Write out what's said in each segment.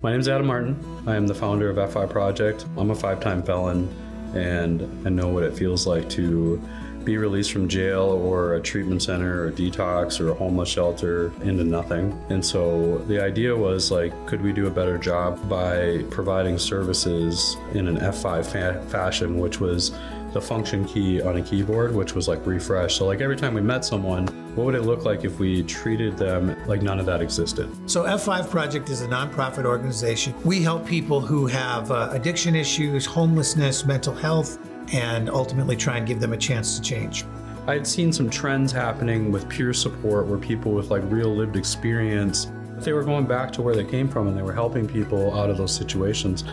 My name is Adam Martin. I am the founder of F5 Project. I'm a five time felon and I know what it feels like to be released from jail or a treatment center or detox or a homeless shelter into nothing. And so the idea was like, could we do a better job by providing services in an F5 fa- fashion, which was the function key on a keyboard, which was like refresh. So like every time we met someone, what would it look like if we treated them like none of that existed? So F5 Project is a nonprofit organization. We help people who have uh, addiction issues, homelessness, mental health, and ultimately try and give them a chance to change. I had seen some trends happening with peer support where people with like real lived experience, they were going back to where they came from and they were helping people out of those situations.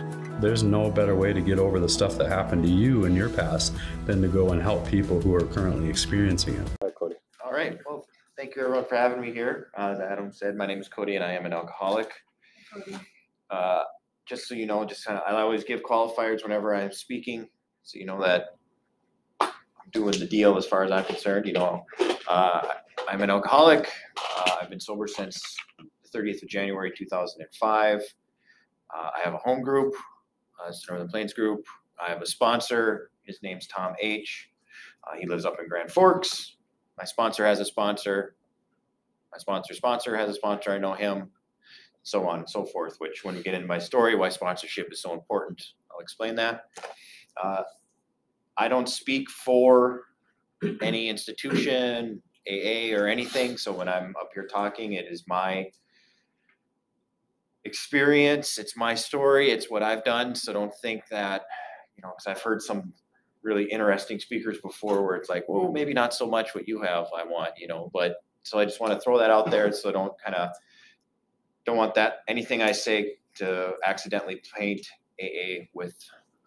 There's no better way to get over the stuff that happened to you in your past than to go and help people who are currently experiencing it. Hi, Cody. All right. Well, thank you everyone for having me here. Uh, as Adam said, my name is Cody and I am an alcoholic. Uh, just so you know, just kind of, I always give qualifiers whenever I'm speaking so you know that I'm doing the deal as far as I'm concerned. You know, uh, I'm an alcoholic. Uh, I've been sober since the 30th of January 2005. Uh, I have a home group. Uh, it's the Northern Plains Group. I have a sponsor. His name's Tom H. Uh, he lives up in Grand Forks. My sponsor has a sponsor. My sponsor sponsor has a sponsor. I know him. So on and so forth. Which, when we get into my story, why sponsorship is so important, I'll explain that. Uh, I don't speak for any institution, AA, or anything. So when I'm up here talking, it is my experience. It's my story. It's what I've done. So don't think that, you know, because I've heard some really interesting speakers before where it's like, well, maybe not so much what you have, I want, you know, but so I just want to throw that out there. So don't kind of, don't want that, anything I say to accidentally paint AA with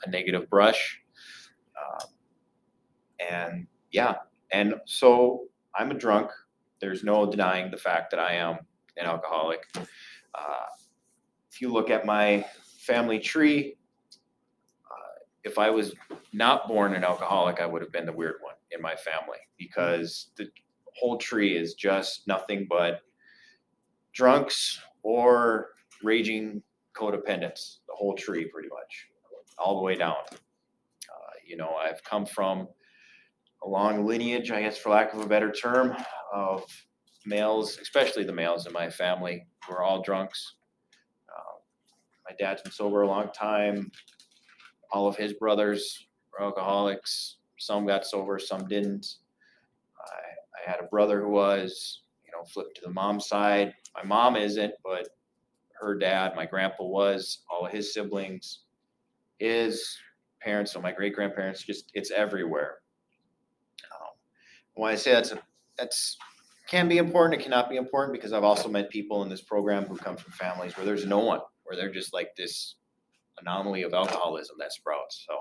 a negative brush. Um, and yeah, and so I'm a drunk. There's no denying the fact that I am an alcoholic. Uh, if you look at my family tree, uh, if I was not born an alcoholic, I would have been the weird one in my family because the whole tree is just nothing but drunks or raging codependents, the whole tree pretty much all the way down. Uh, you know, I've come from a long lineage, I guess, for lack of a better term, of males, especially the males in my family, who are all drunks. My dad's been sober a long time. All of his brothers were alcoholics. Some got sober, some didn't. I, I had a brother who was, you know, flipped to the mom side. My mom isn't, but her dad, my grandpa was, all of his siblings is parents, so my great grandparents, just it's everywhere. Um, when I say that's a, that's can be important, it cannot be important because I've also met people in this program who come from families where there's no one, where they're just like this anomaly of alcoholism that sprouts. So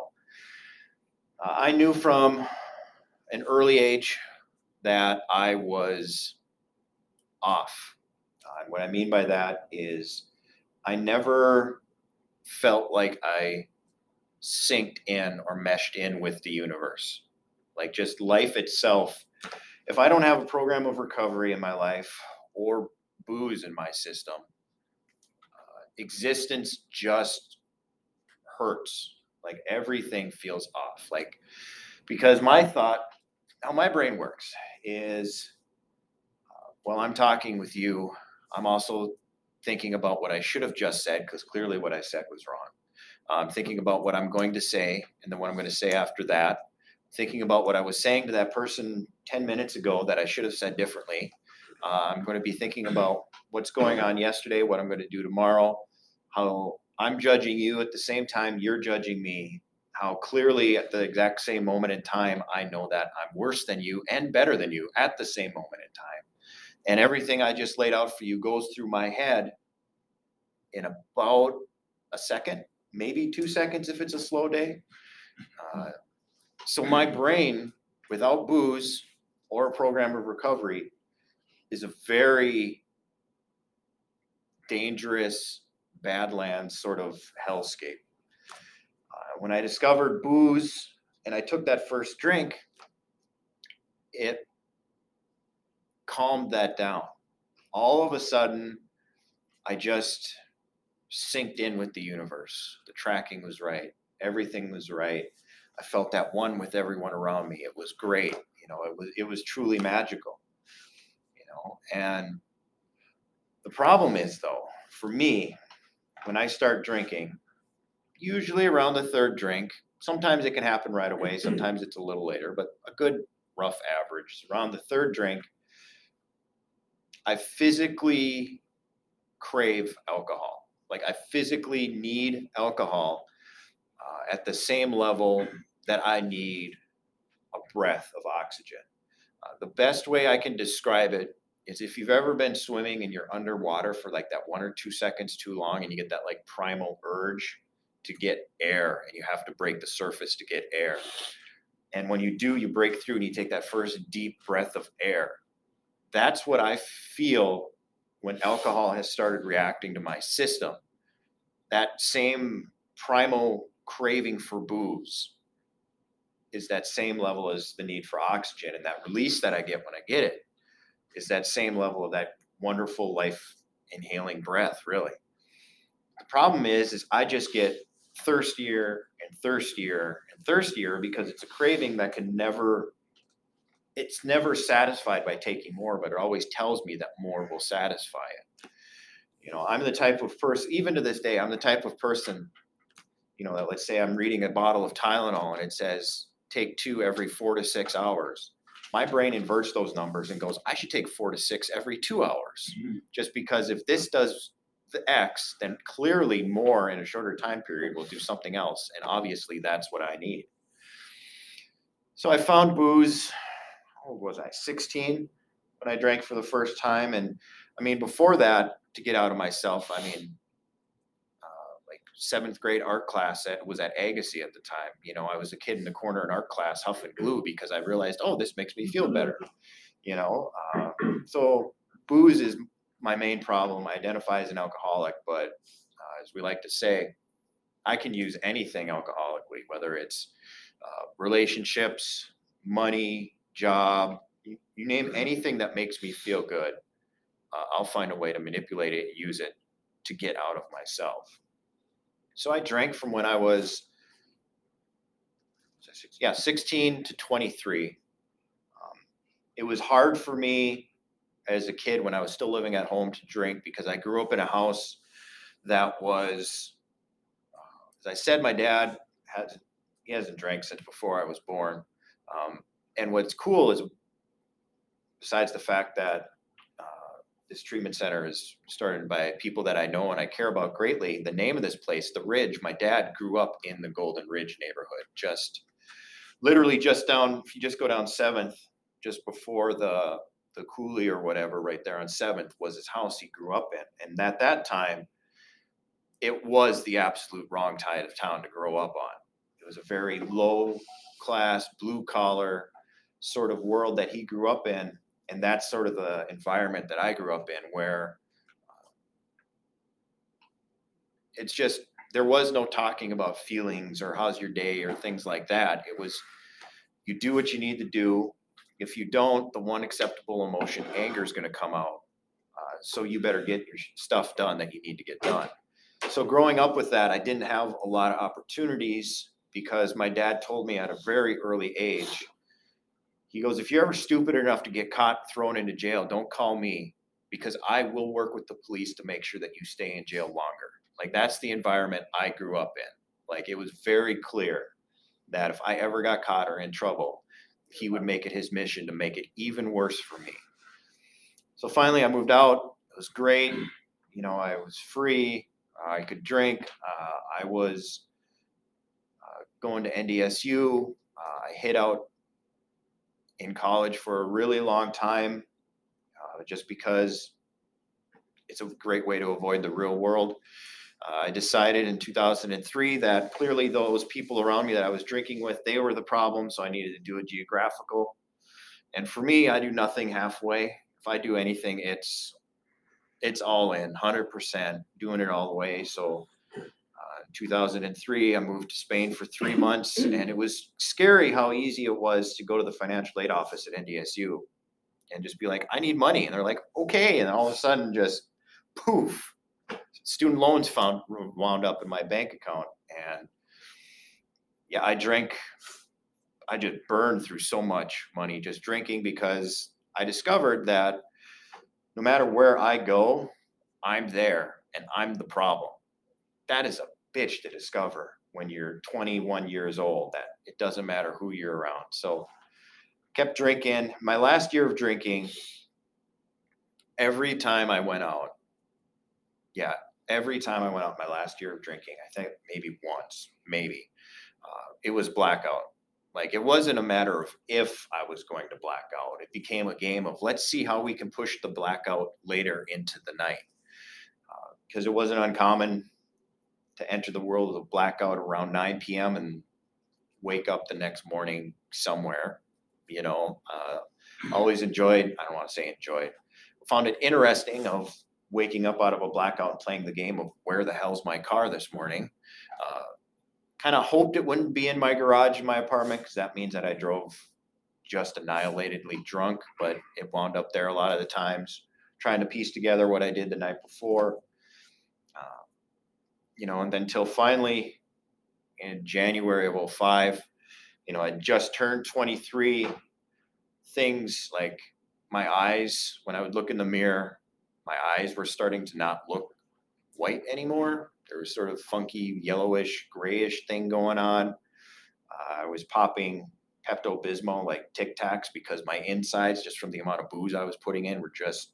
uh, I knew from an early age that I was off. Uh, and what I mean by that is I never felt like I synced in or meshed in with the universe. Like just life itself. If I don't have a program of recovery in my life or booze in my system, existence just hurts. Like everything feels off. Like, because my thought, how my brain works is uh, while I'm talking with you, I'm also thinking about what I should have just said because clearly what I said was wrong. I'm thinking about what I'm going to say and then what I'm going to say after that. Thinking about what I was saying to that person 10 minutes ago that I should have said differently. Uh, I'm going to be thinking about what's going on yesterday, what I'm going to do tomorrow, how I'm judging you at the same time you're judging me, how clearly at the exact same moment in time I know that I'm worse than you and better than you at the same moment in time. And everything I just laid out for you goes through my head in about a second maybe two seconds if it's a slow day. Uh, so my brain, without booze or a program of recovery, is a very dangerous badlands sort of hellscape. Uh, when I discovered booze and I took that first drink, it calmed that down. All of a sudden, I just synced in with the universe. The tracking was right. Everything was right. I felt that one with everyone around me. It was great. You know, it was it was truly magical. You know, and the problem is though, for me, when I start drinking, usually around the third drink, sometimes it can happen right away, sometimes it's a little later, but a good rough average is around the third drink, I physically crave alcohol. Like I physically need alcohol uh, at the same level that I need a breath of oxygen. Uh, the best way I can describe it is if you've ever been swimming and you're underwater for like that one or two seconds too long and you get that like primal urge to get air and you have to break the surface to get air. And when you do, you break through and you take that first deep breath of air. That's what I feel when alcohol has started reacting to my system. That same primal craving for booze is that same level as the need for oxygen. And that release that I get when I get it is that same level of that wonderful life inhaling breath, really. The problem is, is I just get thirstier and thirstier and thirstier because it's a craving that can never it's never satisfied by taking more but it always tells me that more will satisfy it you know i'm the type of person even to this day i'm the type of person you know that let's say i'm reading a bottle of tylenol and it says take two every four to six hours my brain inverts those numbers and goes i should take four to six every two hours mm-hmm. just because if this does the X, then clearly more in a shorter time period will do something else. And obviously that's what I need. So I found booze, what was I, 16 when I drank for the first time. And I mean, before that, to get out of myself, I mean, seventh grade art class at, was at Agassiz at the time. You know, I was a kid in the corner in art class huffing glue because I realized, oh, this makes me feel better. You know, uh, so booze is my main problem. I identify as an alcoholic, but uh, as we like to say, I can use anything alcoholically, whether it's uh, relationships, money, job, you, you, name anything that makes me feel good. Uh, I'll find a way to manipulate it, use it to get out of myself. So I drank from when I was, yeah, 16 to 23. Um, it was hard for me as a kid when I was still living at home to drink because I grew up in a house that was, uh, as I said, my dad has he hasn't drank since before I was born. Um, and what's cool is, besides the fact that this treatment center is started by people that I know and I care about greatly, the name of this place, the Ridge. My dad grew up in the Golden Ridge neighborhood, just literally just down. If you just go down Seventh, just before the the coulee or whatever right there on Seventh was his house he grew up in, and at that time, it was the absolute wrong side of town to grow up on. It was a very low class, blue collar sort of world that he grew up in, and that's sort of the environment that I grew up in, where uh, it's just there was no talking about feelings or how's your day or things like that. It was you do what you need to do if you don't, the one acceptable emotion, anger, is going to come out. Uh, so you better get your stuff done that you need to get done. So growing up with that, I didn't have a lot of opportunities because my dad told me at a very early age, he goes, if you're ever stupid enough to get caught thrown into jail, don't call me because I will work with the police to make sure that you stay in jail longer. Like that's the environment I grew up in. Like it was very clear that if I ever got caught or in trouble, he would make it his mission to make it even worse for me. So finally, I moved out. It was great. You know, I was free. I could drink. Uh, I was uh, going to NDSU. Uh, I hid out in college for a really long time uh, just because it's a great way to avoid the real world. Uh, I decided in 2003 that clearly those people around me that I was drinking with, they were the problem. So I needed to do a geographical. And for me, I do nothing halfway. If I do anything, it's it's all in, 100%, doing it all the way. So 2003, I moved to Spain for three months, and it was scary how easy it was to go to the financial aid office at NDSU and just be like, I need money. And they're like, okay. And all of a sudden, just poof, student loans found wound up in my bank account, and yeah, I drank. I just burned through so much money just drinking because I discovered that no matter where I go, I'm there and I'm the problem. That is a bitch to discover when you're 21 years old that it doesn't matter who you're around. So kept drinking. My last year of drinking, every time I went out, yeah, every time I went out my last year of drinking, I think maybe once, maybe, uh, it was blackout. Like it wasn't a matter of if I was going to blackout. It became a game of let's see how we can push the blackout later into the night. Because uh, it wasn't uncommon to enter the world of blackout around 9 p.m. and wake up the next morning somewhere. You know, uh, always enjoyed, I don't want to say enjoyed, found it interesting of waking up out of a blackout and playing the game of where the hell's my car this morning. Uh, kind of hoped it wouldn't be in my garage in my apartment because that means that I drove just annihilatedly drunk, but it wound up there a lot of the times, trying to piece together what I did the night before. You know, and then till finally in January of 05, you know, I just turned 23. Things like my eyes, when I would look in the mirror, my eyes were starting to not look white anymore. There was sort of funky yellowish, grayish thing going on. Uh, I was popping Pepto Bismol like Tic Tacs because my insides, just from the amount of booze I was putting in, were just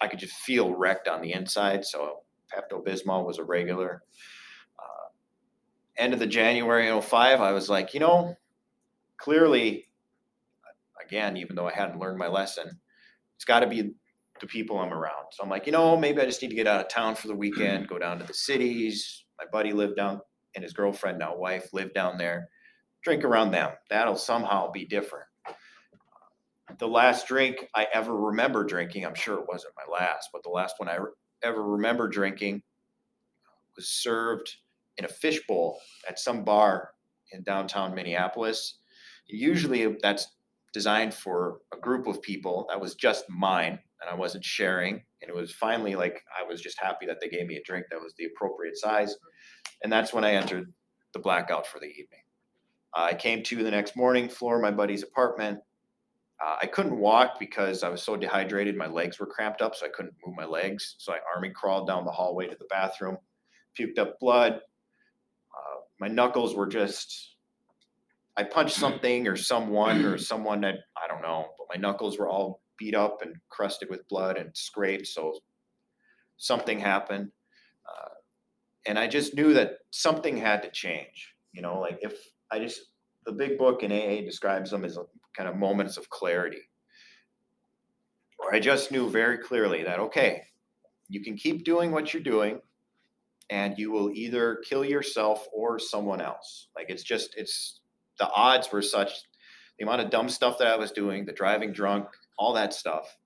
I could just feel wrecked on the inside. So Pepto Bismol was a regular. Uh, end of the January 05, I was like, you know, clearly, again, even though I hadn't learned my lesson, it's got to be the people I'm around. So I'm like, you know, maybe I just need to get out of town for the weekend, go down to the cities. My buddy lived down, and his girlfriend, now wife, lived down there. Drink around them. That'll somehow be different. The last drink I ever remember drinking, I'm sure it wasn't my last, but the last one I ever remember drinking was served in a fishbowl at some bar in downtown Minneapolis. Usually that's designed for a group of people. That was just mine and I wasn't sharing. And it was finally like I was just happy that they gave me a drink that was the appropriate size. And that's when I entered the blackout for the evening. I came to the next morning, floor my buddy's apartment. Uh, I couldn't walk because I was so dehydrated. My legs were cramped up, so I couldn't move my legs. So I army crawled down the hallway to the bathroom, puked up blood. Uh, my knuckles were just, I punched something or someone or someone that I don't know, but my knuckles were all beat up and crusted with blood and scraped. So something happened. Uh, and I just knew that something had to change. You know, like if I just, the big book in AA describes them as kind of moments of clarity. Or I just knew very clearly that, okay, you can keep doing what you're doing and you will either kill yourself or someone else. Like it's just, it's, the odds were such the amount of dumb stuff that I was doing, the driving drunk, all that stuff.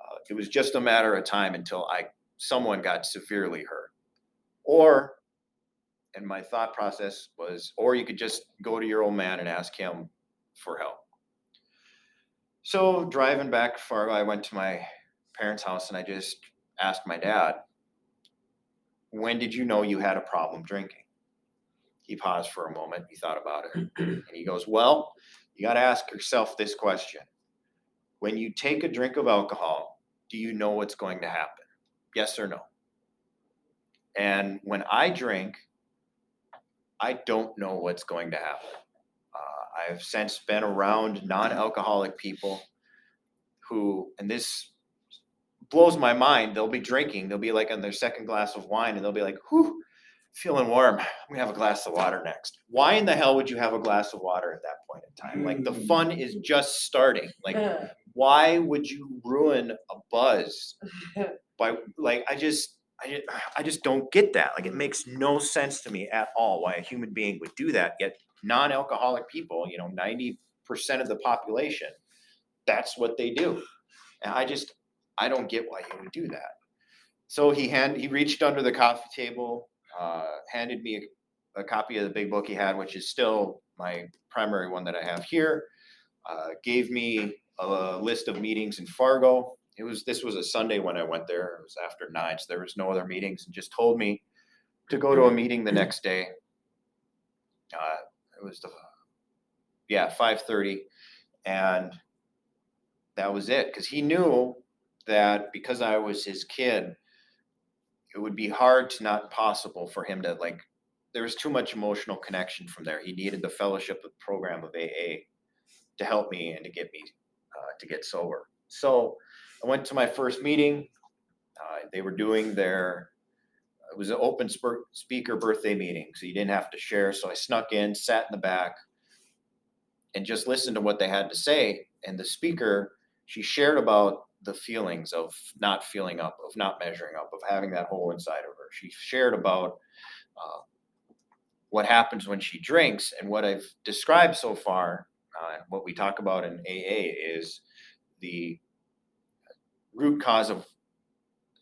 Uh, it was just a matter of time until I someone got severely hurt, or and my thought process was, or you could just go to your old man and ask him for help. So driving back Fargo, I went to my parents' house and I just asked my dad, "When did you know you had a problem drinking?" He paused for a moment. He thought about it, and he goes, "Well, you got to ask yourself this question: when you take a drink of alcohol, do you know what's going to happen? Yes or no? And when I drink, I don't know what's going to happen. I've since been around non alcoholic people who, and this blows my mind, they'll be drinking, they'll be like on their second glass of wine, and they'll be like, whew, feeling warm. I'm gonna have a glass of water next. Why in the hell would you have a glass of water at that point in time? Like the fun hmm. is just starting. Like why would you ruin a buzz by like I just I just, I just don't get that. Like it makes no sense to me at all why a human being would do that. Yet non-alcoholic people, you know, 90% of the population, that's what they do. And I just I don't get why he would do that. So he hand he reached under the coffee table, uh, handed me a, a, copy of the big book he had, which is still my primary one that I have here. Uh, gave me a list of meetings in Fargo it was this was a Sunday when I went there. It was after nine, so there was no other meetings, and just told me to go to a meeting the next day. Uh, it was the yeah five thirty, and that was it because he knew that because I was his kid, it would be hard to not possible for him to like. There was too much emotional connection from there. He needed the fellowship program of AA to help me and to get me uh, to get sober. So I went to my first meeting. Uh, they were doing their it was an open sp- speaker birthday meeting, so you didn't have to share. So I snuck in, sat in the back, and just listened to what they had to say. And the speaker, she shared about the feelings of not feeling up, of not measuring up, of having that hole inside of her. She shared about uh, what happens when she drinks, and what I've described so far, uh, what we talk about in AA is the root cause of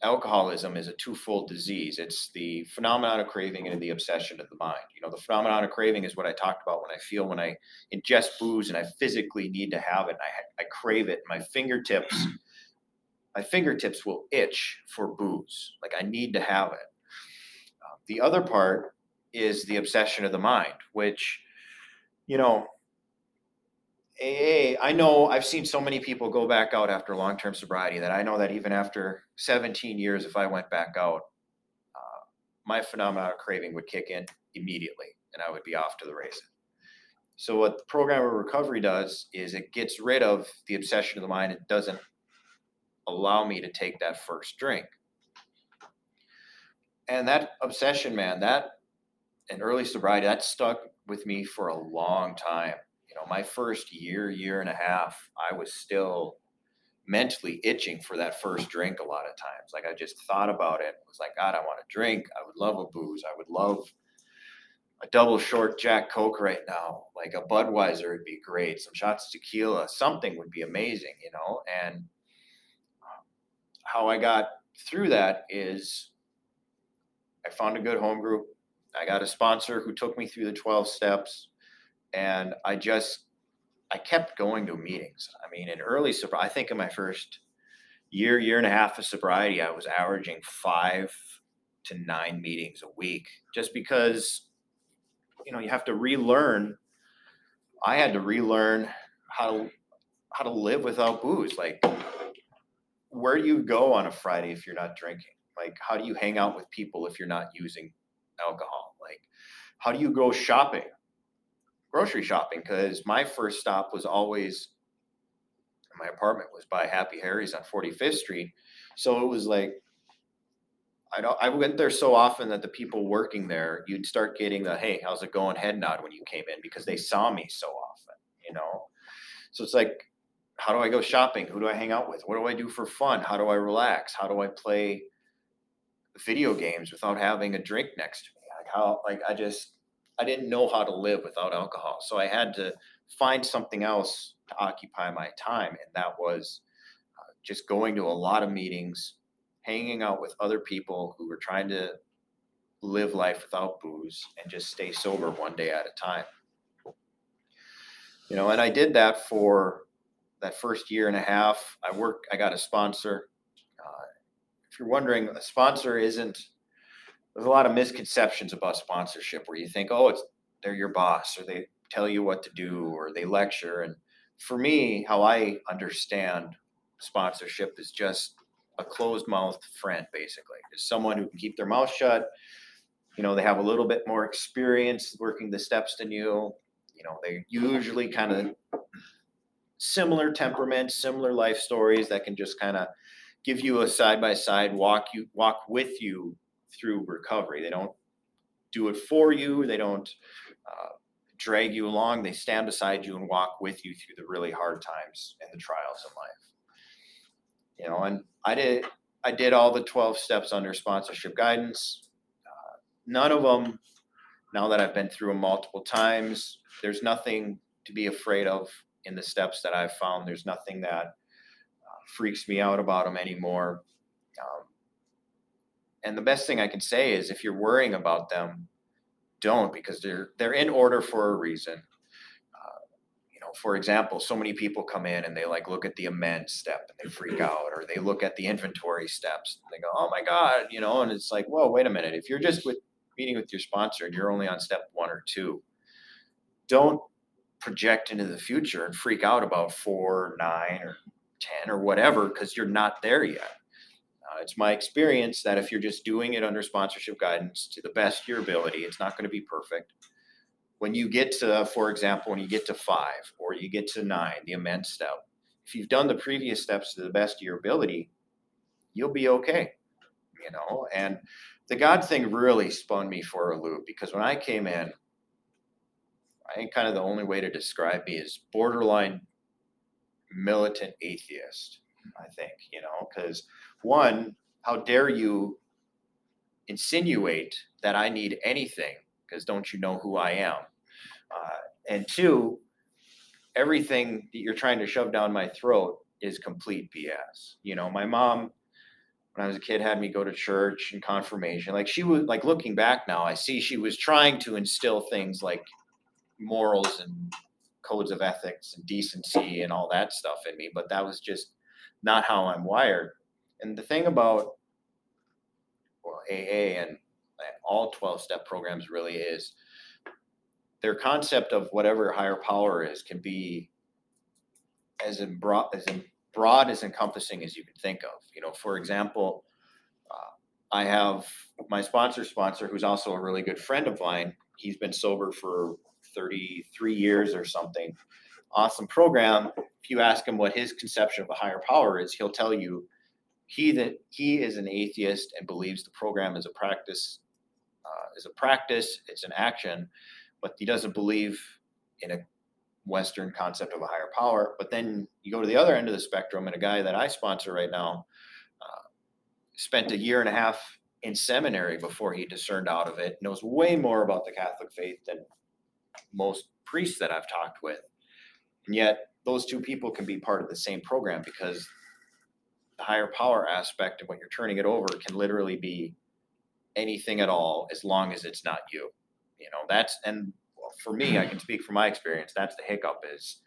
alcoholism is a twofold disease. It's the phenomenon of craving and the obsession of the mind. You know, the phenomenon of craving is what I talked about when I feel when I ingest booze and I physically need to have it. And I, I crave it. My fingertips, my fingertips will itch for booze. Like I need to have it. Uh, the other part is the obsession of the mind, which, you know, AA, I know I've seen so many people go back out after long term sobriety that I know that even after 17 years, if I went back out, uh, my phenomenon of craving would kick in immediately and I would be off to the races. So, what the program of recovery does is it gets rid of the obsession of the mind. It doesn't allow me to take that first drink. And that obsession, man, that and early sobriety, that stuck with me for a long time know, my first year, year and a half, I was still mentally itching for that first drink a lot of times. Like I just thought about it. It was like, God, I want to drink. I would love a booze. I would love a double short Jack Coke right now. Like a Budweiser would be great. Some shots of tequila, something would be amazing, you know? And how I got through that is I found a good home group. I got a sponsor who took me through the 12 steps and I just I kept going to meetings. I mean, in early sobriety, I think in my first year, year and a half of sobriety, I was averaging five to nine meetings a week, just because you know you have to relearn. I had to relearn how to how to live without booze. Like, where do you go on a Friday if you're not drinking? Like, how do you hang out with people if you're not using alcohol? Like, how do you go shopping? Grocery shopping because my first stop was always my apartment was by Happy Harry's on 45th Street. So it was like I don't I went there so often that the people working there, you'd start getting the hey, how's it going head nod when you came in because they saw me so often, you know. So it's like how do I go shopping? Who do I hang out with? What do I do for fun? How do I relax? How do I play video games without having a drink next to me? Like how like I just I didn't know how to live without alcohol. So I had to find something else to occupy my time. And that was uh, just going to a lot of meetings, hanging out with other people who were trying to live life without booze and just stay sober one day at a time. You know, and I did that for that first year and a half. I worked, I got a sponsor. Uh, if you're wondering, a sponsor isn't there's a lot of misconceptions about sponsorship where you think, oh, it's they're your boss or they tell you what to do or they lecture. And for me, how I understand sponsorship is just a closed mouth friend, basically. Is someone who can keep their mouth shut. You know, they have a little bit more experience working the steps than you. You know, they usually kind of similar temperaments, similar life stories that can just kind of give you a side by side walk you walk with you through recovery. They don't do it for you. They don't uh, drag you along. They stand beside you and walk with you through the really hard times and the trials in life. You know, and I did I did all the 12 steps under sponsorship guidance. Uh, none of them, now that I've been through them multiple times, there's nothing to be afraid of in the steps that I've found. There's nothing that uh, freaks me out about them anymore. Um, and the best thing I can say is if you're worrying about them, don't because they're they're in order for a reason. Uh, you know, for example, so many people come in and they like look at the amend step and they freak out, or they look at the inventory steps and they go, "Oh my god," you know, and it's like, "Whoa, wait a minute! If you're just with meeting with your sponsor and you're only on step one or two, don't project into the future and freak out about four, nine, or ten or whatever because you're not there yet." Uh, it's my experience that if you're just doing it under sponsorship guidance to the best of your ability, it's not going to be perfect when you get to, for example, when you get to five or you get to nine, the amend step, if you've done the previous steps to the best of your ability, you'll be okay. You know, and the God thing really spun me for a loop because when I came in, I think kind of the only way to describe me is borderline militant atheist. I think, you know, because one, how dare you insinuate that I need anything because don't you know who I am? Uh, and two, everything that you're trying to shove down my throat is complete BS. You know, my mom, when I was a kid, had me go to church and confirmation. Like she was, like looking back now, I see she was trying to instill things like morals and codes of ethics and decency and all that stuff in me, but that was just not how I'm wired. And the thing about well, AA and all 12 step programs really is their concept of whatever higher power is can be as broad as broad as encompassing as you can think of. You know for example uh, i have my sponsor sponsor who's also a really good friend of mine. He's been sober for 33 years or something. Awesome program. If you ask him what his conception of a higher power is he'll tell you he that he is an atheist and believes the program is a practice uh, is a practice, it's an action, but he doesn't believe in a Western concept of a higher power. But then you go to the other end of the spectrum, and a guy that I sponsor right now uh, spent a year and a half in seminary before he discerned out of it, knows way more about the Catholic faith than most priests that I've talked with. And yet, those two people can be part of the same program because the higher power aspect of when you're turning it over can literally be anything at all as long as it's not you. You know, that's and for me, I can speak from my experience. That's the hiccup is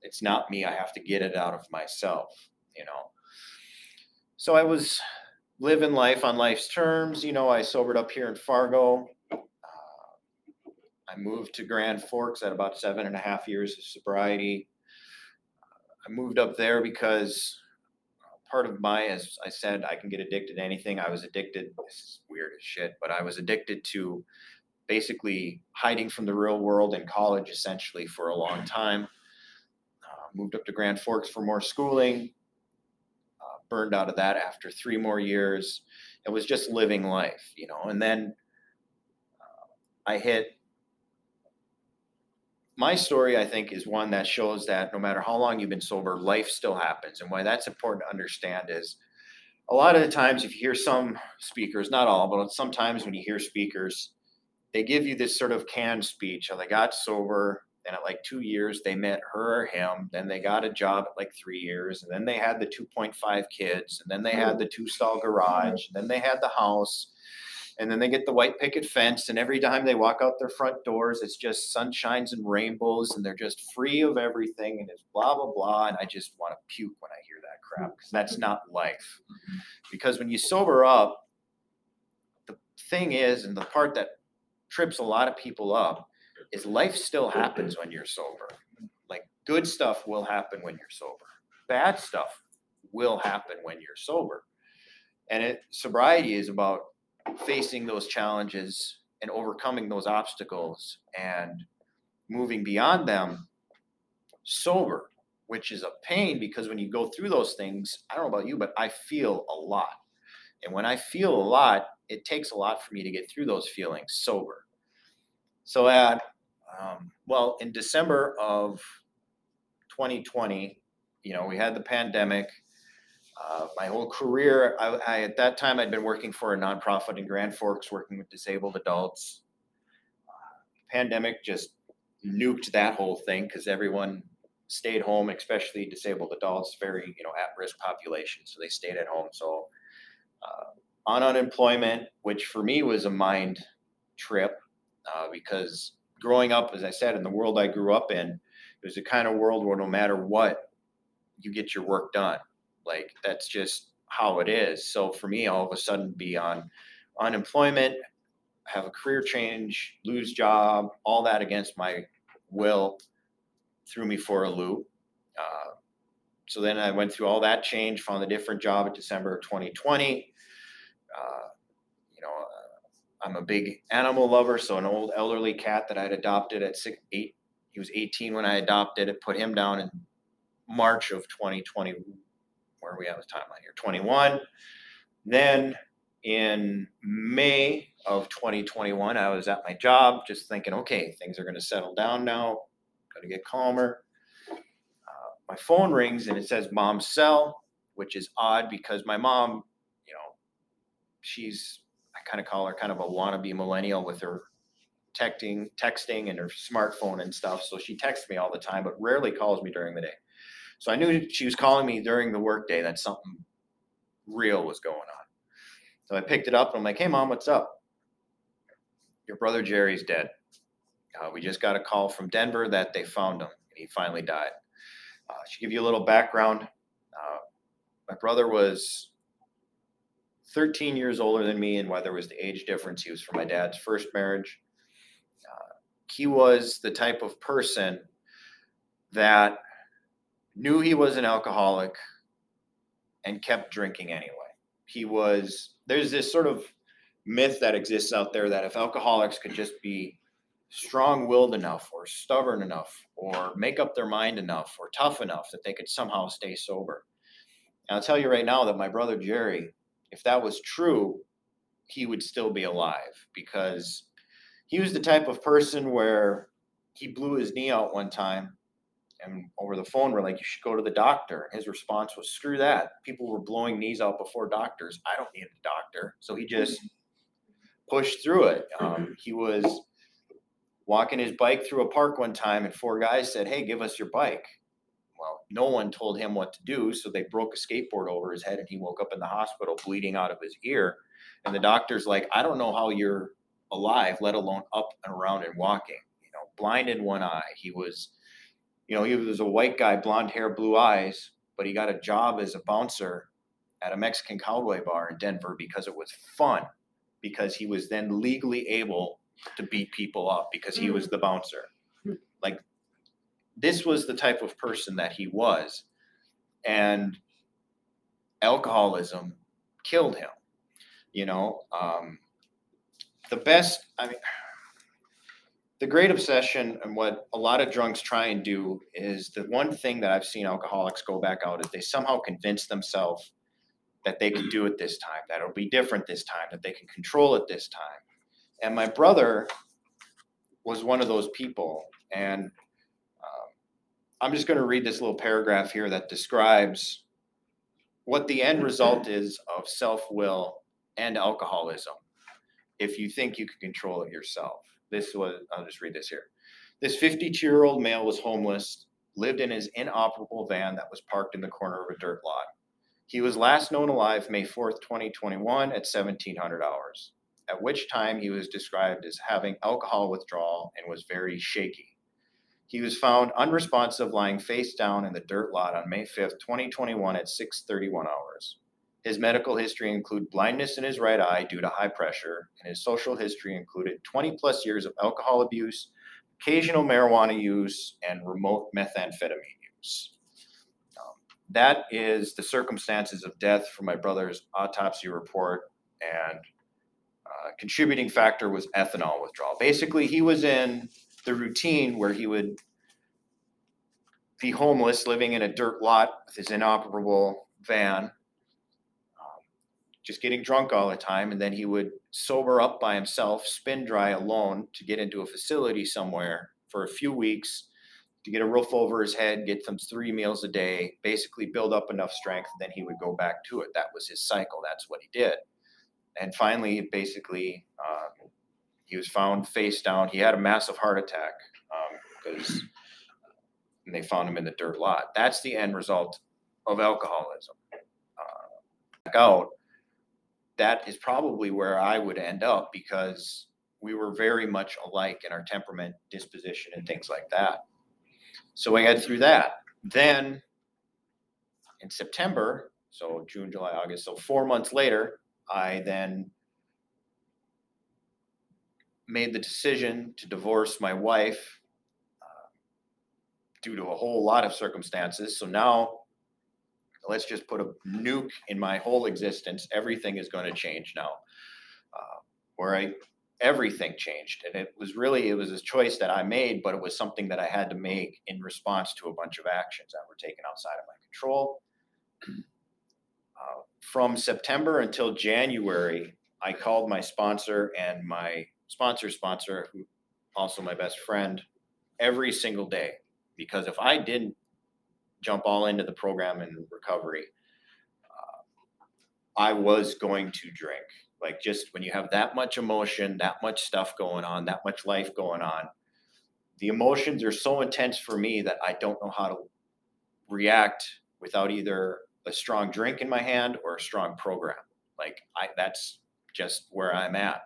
it's not me. I have to get it out of myself. You know. So I was living life on life's terms. You know, I sobered up here in Fargo. Uh, I moved to Grand Forks at about seven and a half years of sobriety. I moved up there because part of my, as I said, I can get addicted to anything. I was addicted. This is weird as shit, but I was addicted to basically hiding from the real world in college, essentially for a long time. Uh, moved up to Grand Forks for more schooling. Uh, burned out of that after three more years. It was just living life, you know. And then uh, I hit my story, I think, is one that shows that no matter how long you've been sober, life still happens. And why that's important to understand is a lot of the times, if you hear some speakers, not all, but sometimes when you hear speakers, they give you this sort of canned speech. Oh, they got sober, and at like two years, they met her or him. Then they got a job at like three years, and then they had the 2.5 kids, and then they had the two stall garage, and then they had the house and then they get the white picket fence and every time they walk out their front doors it's just sunshines and rainbows and they're just free of everything and it's blah blah blah and i just want to puke when i hear that crap because that's not life. Because when you sober up the thing is and the part that trips a lot of people up is life still happens when you're sober. Like good stuff will happen when you're sober. Bad stuff will happen when you're sober. And it sobriety is about facing those challenges and overcoming those obstacles and moving beyond them sober, which is a pain because when you go through those things, I don't know about you, but I feel a lot. And when I feel a lot, it takes a lot for me to get through those feelings sober. So at um, well, in December of 2020, you know, we had the pandemic. Uh, my whole career, I, I, at that time, I'd been working for a nonprofit in Grand Forks, working with disabled adults. Uh, pandemic just nuked that whole thing because everyone stayed home, especially disabled adults, very you know at-risk population, so they stayed at home. So uh, on unemployment, which for me was a mind trip, uh, because growing up, as I said, in the world I grew up in, it was the kind of world where no matter what, you get your work done. Like that's just how it is. So for me, all of a sudden, be on unemployment, have a career change, lose job, all that against my will, threw me for a loop. Uh, so then I went through all that change, found a different job in December of 2020. Uh, you know, uh, I'm a big animal lover, so an old elderly cat that I'd adopted at six, eight, he was 18 when I adopted it, put him down in March of 2020. Where are we at with timeline here? 21. Then in May of 2021, I was at my job just thinking, okay, things are going to settle down now, going to get calmer. Uh, my phone rings and it says mom's cell, which is odd because my mom, you know, she's, I kind of call her kind of a wannabe millennial with her texting, texting and her smartphone and stuff. So she texts me all the time, but rarely calls me during the day. So I knew she was calling me during the workday that something real was going on. So I picked it up and I'm like, hey, mom, what's up? Your brother Jerry's dead. Uh, we just got a call from Denver that they found him and he finally died. Uh, to give you a little background, uh, my brother was 13 years older than me, and whether there was the age difference, he was from my dad's first marriage. Uh, he was the type of person that knew he was an alcoholic and kept drinking anyway. He was there's this sort of myth that exists out there that if alcoholics could just be strong willed enough or stubborn enough or make up their mind enough or tough enough that they could somehow stay sober. And I'll tell you right now that my brother Jerry, if that was true, he would still be alive because he was the type of person where he blew his knee out one time and over the phone we're like you should go to the doctor. His response was screw that. People were blowing knees out before doctors. I don't need a doctor. So he just pushed through it. Um, he was walking his bike through a park one time and four guys said hey give us your bike. Well no one told him what to do so they broke a skateboard over his head and he woke up in the hospital bleeding out of his ear. And the doctor's like i don't know how you're alive let alone up and around and walking. You know blind in one eye. He was you know, he was a white guy, blonde hair, blue eyes, but he got a job as a bouncer at a Mexican cowboy bar in Denver because it was fun, because he was then legally able to beat people up because he was the bouncer. Like, this was the type of person that he was. And alcoholism killed him. You know, um, the best, I mean, the great obsession and what a lot of drunks try and do is the one thing that I've seen alcoholics go back out is they somehow convince themselves that they can do it this time, that it'll be different this time, that they can control it this time. And my brother was one of those people. And um, I'm just going to read this little paragraph here that describes what the end result is of self will and alcoholism if you think you can control it yourself. This was, I'll just read this here. This 52 year old male was homeless, lived in his inoperable van that was parked in the corner of a dirt lot. He was last known alive May 4th, 2021 at 1700 hours, at which time he was described as having alcohol withdrawal and was very shaky. He was found unresponsive lying face down in the dirt lot on May 5th, 2021 at 6:31 hours. His medical history included blindness in his right eye due to high pressure, and his social history included 20 plus years of alcohol abuse, occasional marijuana use, and remote methamphetamine use. Um, that is the circumstances of death for my brother's autopsy report, and uh, contributing factor was ethanol withdrawal. Basically, he was in the routine where he would be homeless, living in a dirt lot with his inoperable van just getting drunk all the time. And then he would sober up by himself, spin dry alone to get into a facility somewhere for a few weeks to get a roof over his head, get some three meals a day, basically build up enough strength. Then he would go back to it. That was his cycle. That's what he did. And finally, basically, um, he was found face down. He had a massive heart attack because um, they found him in the dirt lot. That's the end result of alcoholism. Uh, out that is probably where I would end up because we were very much alike in our temperament, disposition, and things like that. So I got through that. Then in September, so June, July, August, so four months later, I then made the decision to divorce my wife uh, due to a whole lot of circumstances. So now let's just put a nuke in my whole existence. Everything is going to change now. Uh, where I everything changed, and it was really it was a choice that I made, but it was something that I had to make in response to a bunch of actions that were taken outside of my control. Uh, from September until January, I called my sponsor and my sponsor sponsor, who also my best friend, every single day because if I didn't jump all into the program and recovery, uh, I was going to drink. Like just when you have that much emotion, that much stuff going on, that much life going on, the emotions are so intense for me that I don't know how to react without either a strong drink in my hand or a strong program. Like I, that's just where I'm at.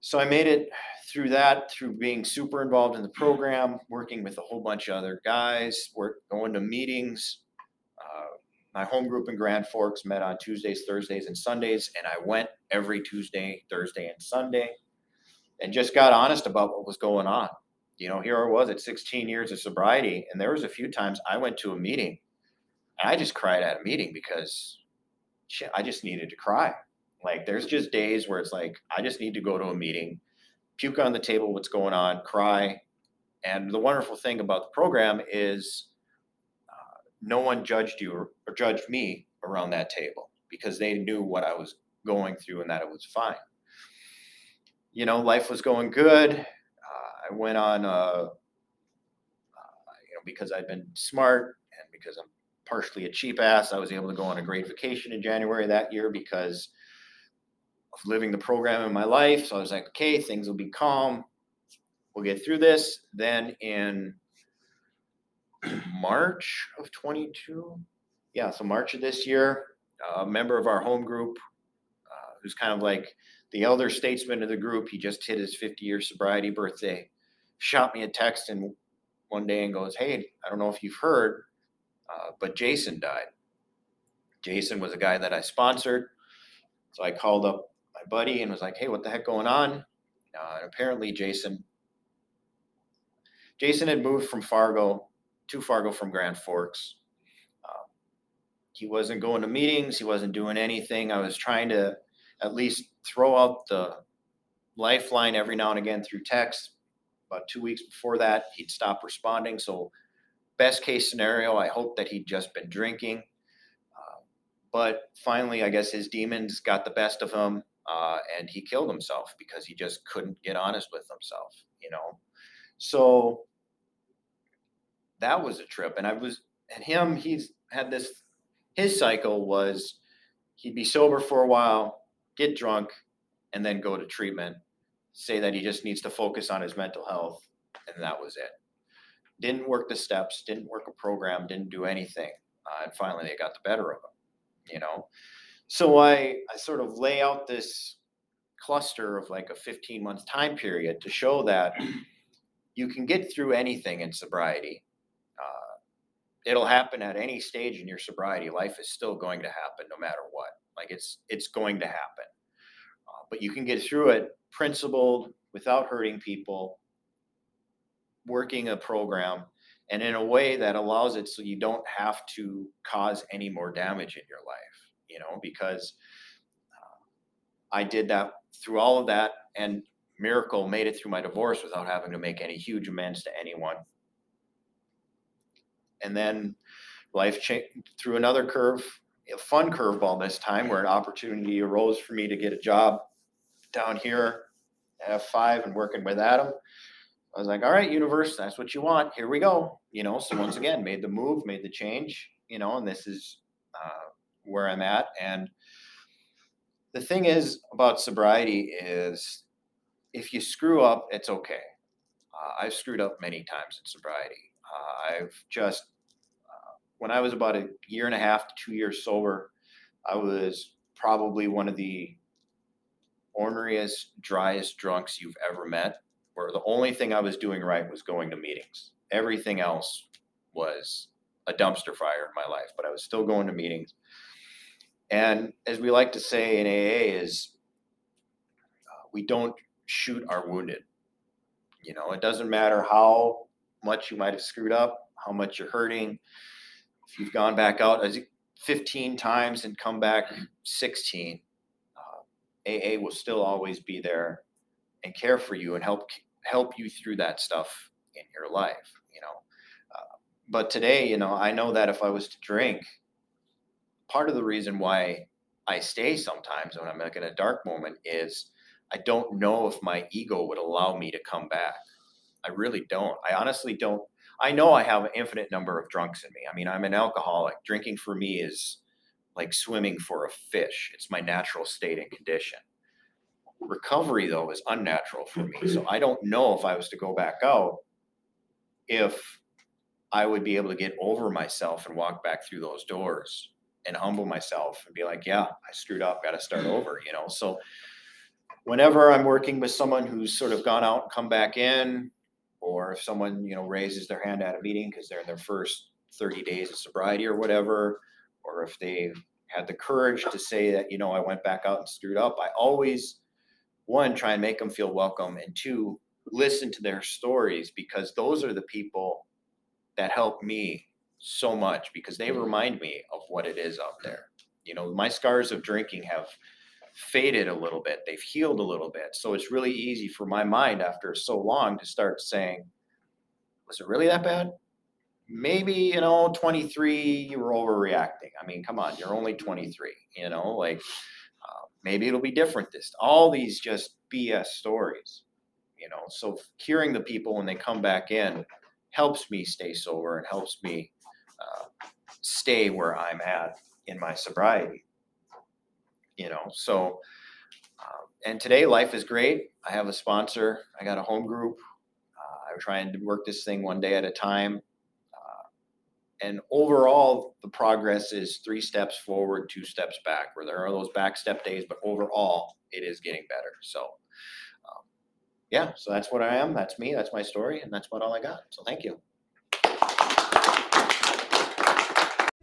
So I made it through that, through being super involved in the program, working with a whole bunch of other guys, work, going to meetings. Uh, my home group in Grand Forks met on Tuesdays, Thursdays, and Sundays, and I went every Tuesday, Thursday, and Sunday, and just got honest about what was going on. You know, here I was at 16 years of sobriety, and there was a few times I went to a meeting, and I just cried at a meeting because shit, I just needed to cry. Like there's just days where it's like I just need to go to a meeting, puke on the table, what's going on, cry. And the wonderful thing about the program is no one judged you or, or judged me around that table because they knew what I was going through and that it was fine. You know, life was going good. Uh, I went on, uh, uh, you know, because I'd been smart and because I'm partially a cheap ass, I was able to go on a great vacation in January that year because of living the program in my life. So I was like, okay, things will be calm. We'll get through this. Then in March of 22, yeah, so March of this year, a member of our home group, uh, who's kind of like the elder statesman of the group, he just hit his 50 year sobriety birthday, shot me a text and one day and goes, hey, I don't know if you've heard, uh, but Jason died. Jason was a guy that I sponsored. So I called up my buddy and was like, "Hey, what the heck going on?" Uh, and apparently, Jason Jason had moved from Fargo to Fargo from Grand Forks. Uh, he wasn't going to meetings. He wasn't doing anything. I was trying to at least throw out the lifeline every now and again through text. About two weeks before that, he'd stop responding. So, best case scenario, I hope that he'd just been drinking. Uh, but finally, I guess his demons got the best of him uh, and he killed himself because he just couldn't get honest with himself, you know. So that was a trip, and I was and him. He's had this. His cycle was he'd be sober for a while, get drunk, and then go to treatment. Say that he just needs to focus on his mental health, and that was it. Didn't work the steps, didn't work a program, didn't do anything, uh, and finally they got the better of him. You know, so I, I sort of lay out this cluster of like a 15 month time period to show that you can get through anything in sobriety. Uh, it'll happen at any stage in your sobriety. Life is still going to happen no matter what. Like it's it's going to happen. Uh, but you can get through it principled without hurting people, working a program, and in a way that allows it so you don't have to cause any more damage in your life you know, because uh, I did that through all of that and miracle made it through my divorce without having to make any huge amends to anyone. And then life changed through another curve, a fun curveball this time, where an opportunity arose for me to get a job down here at F5 and working with Adam. I was like, all right, universe, that's what you want. Here we go. You know, so once again, made the move, made the change, you know, and this is uh, where I'm at. And the thing is about sobriety is if you screw up, it's okay. Uh, I've screwed up many times in sobriety. I've just, uh, when I was about a year and a half to two years sober, I was probably one of the orneriest, driest drunks you've ever met, where the only thing I was doing right was going to meetings. Everything else was a dumpster fire in my life, but I was still going to meetings. And as we like to say in AA, is uh, we don't shoot our wounded. You know, it doesn't matter how much you might have screwed up, how much you're hurting. If you've gone back out as 15 times and come back 16, uh, AA will still always be there and care for you and help help you through that stuff in your life. You know, uh, but today, you know, I know that if I was to drink, part of the reason why I stay sometimes when I'm like in a dark moment is I don't know if my ego would allow me to come back. I really don't. I honestly don't. I know I have an infinite number of drunks in me. I mean, I'm an alcoholic. Drinking for me is like swimming for a fish. It's my natural state and condition. Recovery, though, is unnatural for me. So I don't know if I was to go back out, if I would be able to get over myself and walk back through those doors and humble myself and be like, yeah, I screwed up, got to start over, you know? So whenever I'm working with someone who's sort of gone out and come back in, or if someone, you know, raises their hand at a meeting because they're in their first 30 days of sobriety or whatever, or if they've had the courage to say that, you know, I went back out and screwed up, I always, one, try and make them feel welcome, and two, listen to their stories because those are the people that help me so much because they mm. remind me of what it is out there. You know, my scars of drinking have faded a little bit, they've healed a little bit. So it's really easy for my mind after so long to start saying, was it really that bad? Maybe, you know, 23, you were overreacting. I mean, come on, you're only 23, you know, like uh, maybe it'll be different this. All these just BS stories, you know. So hearing the people when they come back in helps me stay sober and helps me uh, stay where I'm at in my sobriety. You know, so um, and today life is great. I have a sponsor. I got a home group. Uh, I'm trying to work this thing one day at a time. Uh, and overall, the progress is three steps forward, two steps back. Where there are those back step days, but overall, it is getting better. So, um, yeah. So that's what I am. That's me. That's my story, and that's about all I got. So thank you.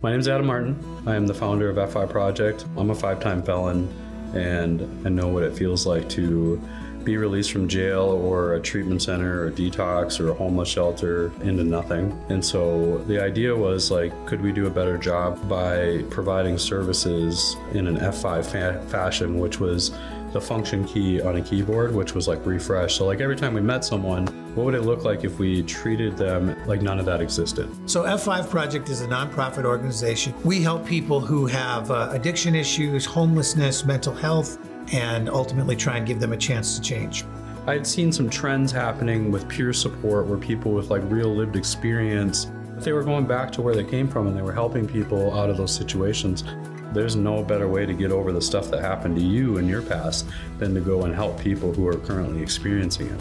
My name is Adam Martin. I am the founder of F5 Project. I'm a five time felon and I know what it feels like to be released from jail or a treatment center or detox or a homeless shelter into nothing. And so the idea was like, could we do a better job by providing services in an F5 fa- fashion, which was the function key on a keyboard, which was like refresh. So, like every time we met someone, what would it look like if we treated them like none of that existed? So, F5 Project is a nonprofit organization. We help people who have uh, addiction issues, homelessness, mental health, and ultimately try and give them a chance to change. I had seen some trends happening with peer support where people with like real lived experience they were going back to where they came from and they were helping people out of those situations there's no better way to get over the stuff that happened to you in your past than to go and help people who are currently experiencing it.